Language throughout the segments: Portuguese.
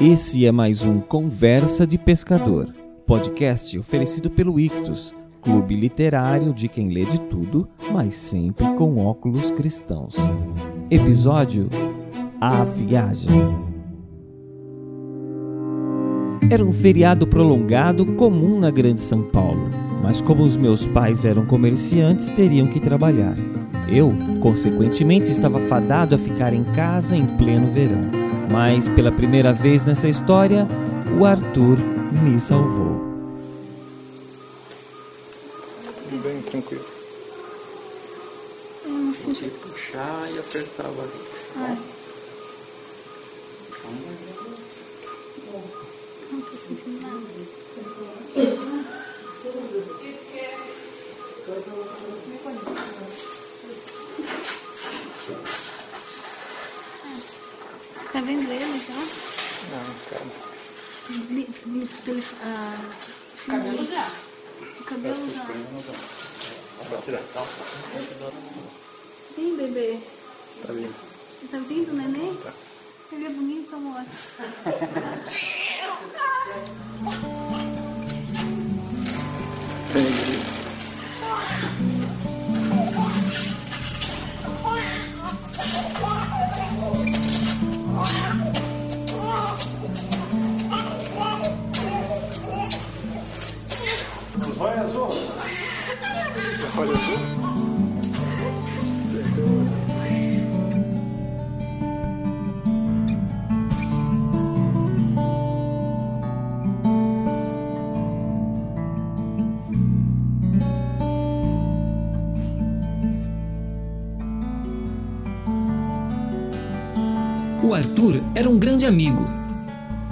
Esse é mais um Conversa de Pescador, podcast oferecido pelo Ictus, clube literário de quem lê de tudo, mas sempre com óculos cristãos. Episódio A Viagem. Era um feriado prolongado comum na Grande São Paulo, mas como os meus pais eram comerciantes, teriam que trabalhar. Eu, consequentemente, estava fadado a ficar em casa em pleno verão. Mas pela primeira vez nessa história, o Arthur me salvou. Tudo bem, tranquilo. Eu não senti. Você puxar e apertava ali. Ai. Não tô sentindo nada. Tá vendo ele já? Não, calma. Li, li, tele, ah, cabelo já. O cabelo já. Vem, bebê. Tá vindo. Tá vindo, neném? Ele é bonito, amor. O Arthur era um grande amigo.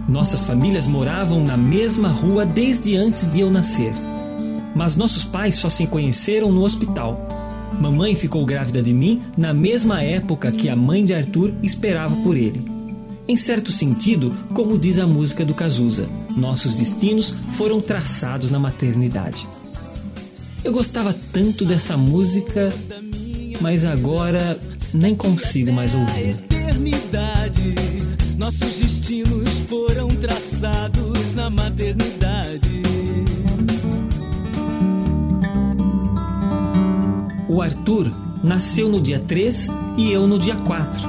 Nossas famílias moravam na mesma rua desde antes de eu nascer. Mas nossos pais só se conheceram no hospital. Mamãe ficou grávida de mim na mesma época que a mãe de Arthur esperava por ele. Em certo sentido, como diz a música do Cazuza, nossos destinos foram traçados na maternidade. Eu gostava tanto dessa música, mas agora nem consigo mais ouvir. Nossos destinos foram traçados na maternidade. O Arthur nasceu no dia 3 e eu no dia 4.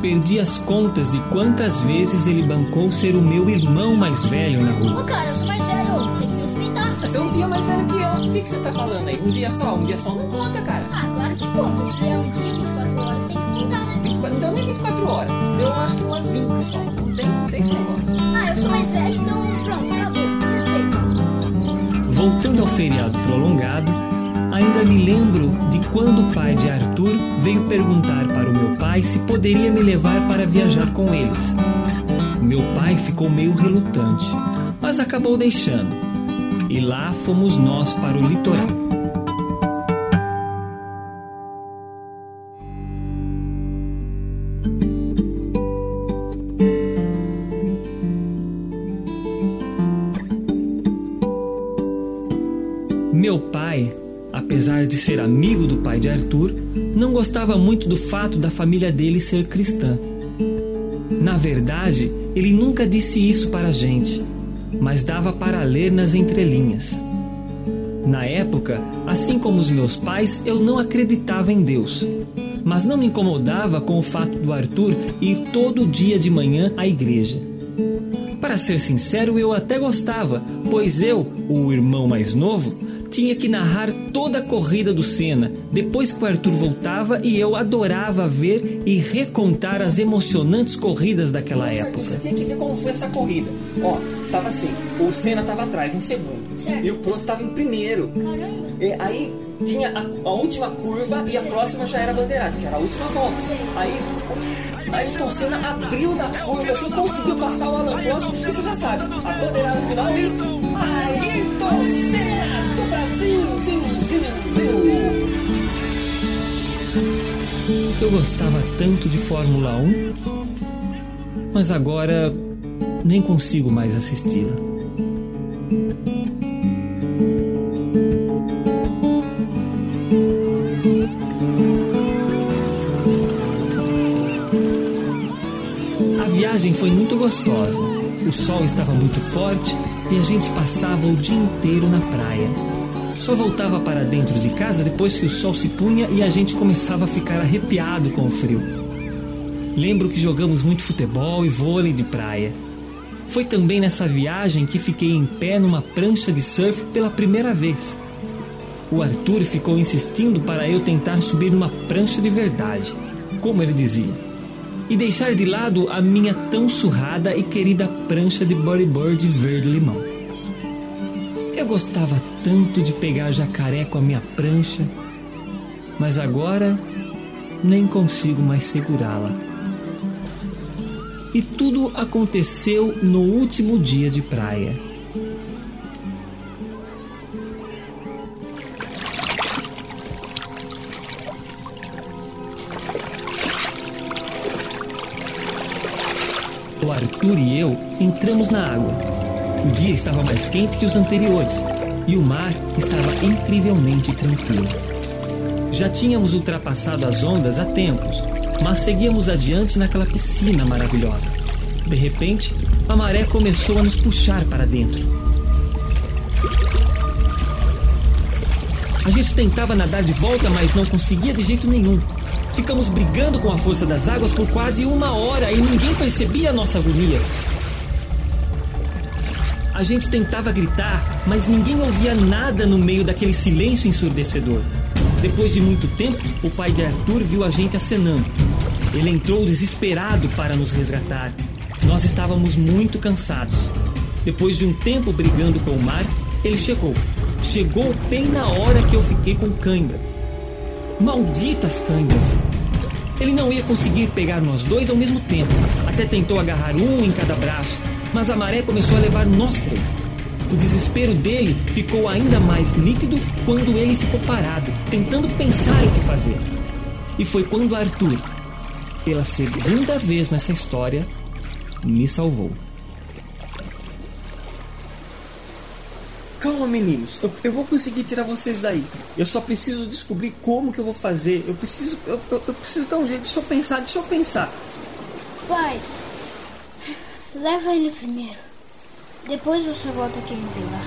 Perdi as contas de quantas vezes ele bancou ser o meu irmão mais velho na rua. Ô cara, eu sou mais velho, tem que me respeitar. Você é um dia mais velho que eu. O que, que você tá falando aí? Um dia só? Um dia só não conta, cara. Ah, claro que conta. Se é um dia, 24 horas, tem que contar, né? 24, então nem 24 horas. Eu acho que umas 20 só. Não tem, não tem esse negócio. Ah, eu sou mais velho, então pronto, acabou. Respeito. Voltando ao feriado prolongado, ainda me lembro de quando o pai de Arthur veio perguntar para o meu pai se poderia me levar para viajar com eles. Meu pai ficou meio relutante, mas acabou deixando. E lá fomos nós para o litoral. Apesar de ser amigo do pai de Arthur, não gostava muito do fato da família dele ser cristã. Na verdade, ele nunca disse isso para a gente, mas dava para ler nas entrelinhas. Na época, assim como os meus pais, eu não acreditava em Deus, mas não me incomodava com o fato do Arthur ir todo dia de manhã à igreja. Para ser sincero, eu até gostava, pois eu, o irmão mais novo, tinha que narrar toda a corrida do Senna, depois que o Arthur voltava e eu adorava ver e recontar as emocionantes corridas daquela Nossa, época. Você tem que ver como foi essa corrida. Ó, tava assim, o Senna tava atrás em segundo. Certo. E o Prost tava em primeiro. Caramba. E aí tinha a, a última curva e a próxima já era bandeirada, que era a última volta. Sim. Aí o Ayrton Senna abriu na curva, assim, conseguiu passar o Alan Prost, e você já sabe, a bandeirada final e Ayrton Senna Eu gostava tanto de Fórmula 1, mas agora nem consigo mais assisti-la. viagem foi muito gostosa. O sol estava muito forte e a gente passava o dia inteiro na praia. Só voltava para dentro de casa depois que o sol se punha e a gente começava a ficar arrepiado com o frio. Lembro que jogamos muito futebol e vôlei de praia. Foi também nessa viagem que fiquei em pé numa prancha de surf pela primeira vez. O Arthur ficou insistindo para eu tentar subir uma prancha de verdade, como ele dizia, e deixar de lado a minha tão surrada e querida prancha de bodyboard verde-limão. Eu gostava tanto de pegar jacaré com a minha prancha, mas agora nem consigo mais segurá-la. E tudo aconteceu no último dia de praia. O Arthur e eu entramos na água. O dia estava mais quente que os anteriores e o mar estava incrivelmente tranquilo. Já tínhamos ultrapassado as ondas há tempos, mas seguíamos adiante naquela piscina maravilhosa. De repente, a maré começou a nos puxar para dentro. A gente tentava nadar de volta, mas não conseguia de jeito nenhum. Ficamos brigando com a força das águas por quase uma hora e ninguém percebia a nossa agonia. A gente tentava gritar, mas ninguém ouvia nada no meio daquele silêncio ensurdecedor. Depois de muito tempo, o pai de Arthur viu a gente acenando. Ele entrou desesperado para nos resgatar. Nós estávamos muito cansados. Depois de um tempo brigando com o mar, ele chegou. Chegou bem na hora que eu fiquei com cãibra. Malditas cãibras! Ele não ia conseguir pegar nós dois ao mesmo tempo. Até tentou agarrar um em cada braço, mas a maré começou a levar nós três. O desespero dele ficou ainda mais nítido quando ele ficou parado, tentando pensar o que fazer. E foi quando Arthur, pela segunda vez nessa história, me salvou. Calma, meninos. Eu, eu vou conseguir tirar vocês daí. Eu só preciso descobrir como que eu vou fazer. Eu preciso. Eu, eu, eu preciso dar um jeito. Deixa eu pensar, deixa eu pensar. Pai, leva ele primeiro. Depois você volta aqui me pegar.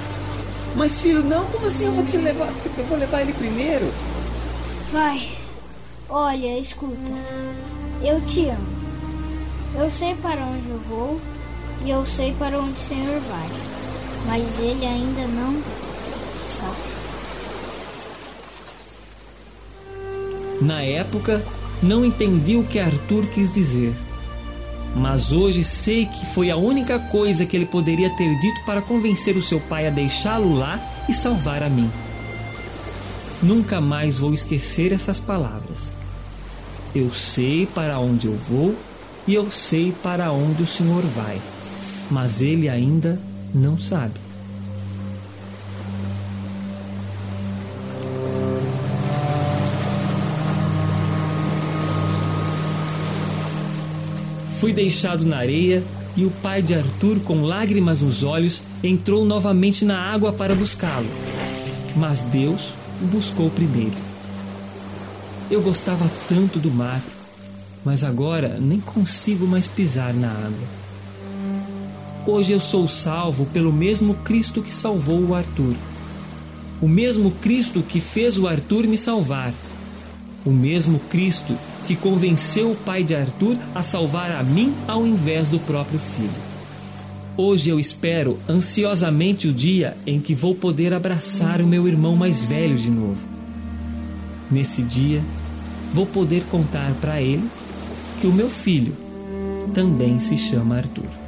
Mas filho, não, como assim eu vou te levar? Eu vou levar ele primeiro? Vai. Olha, escuta. Eu te amo. Eu sei para onde eu vou e eu sei para onde o Senhor vai. Mas ele ainda não sabe. Na época, não entendi o que Arthur quis dizer. Mas hoje sei que foi a única coisa que ele poderia ter dito para convencer o seu pai a deixá-lo lá e salvar a mim. Nunca mais vou esquecer essas palavras. Eu sei para onde eu vou e eu sei para onde o Senhor vai, mas ele ainda não sabe. Fui deixado na areia e o pai de Arthur, com lágrimas nos olhos, entrou novamente na água para buscá-lo. Mas Deus o buscou primeiro. Eu gostava tanto do mar, mas agora nem consigo mais pisar na água. Hoje eu sou salvo pelo mesmo Cristo que salvou o Arthur. O mesmo Cristo que fez o Arthur me salvar. O mesmo Cristo que convenceu o pai de Arthur a salvar a mim ao invés do próprio filho. Hoje eu espero ansiosamente o dia em que vou poder abraçar o meu irmão mais velho de novo. Nesse dia, vou poder contar para ele que o meu filho também se chama Arthur.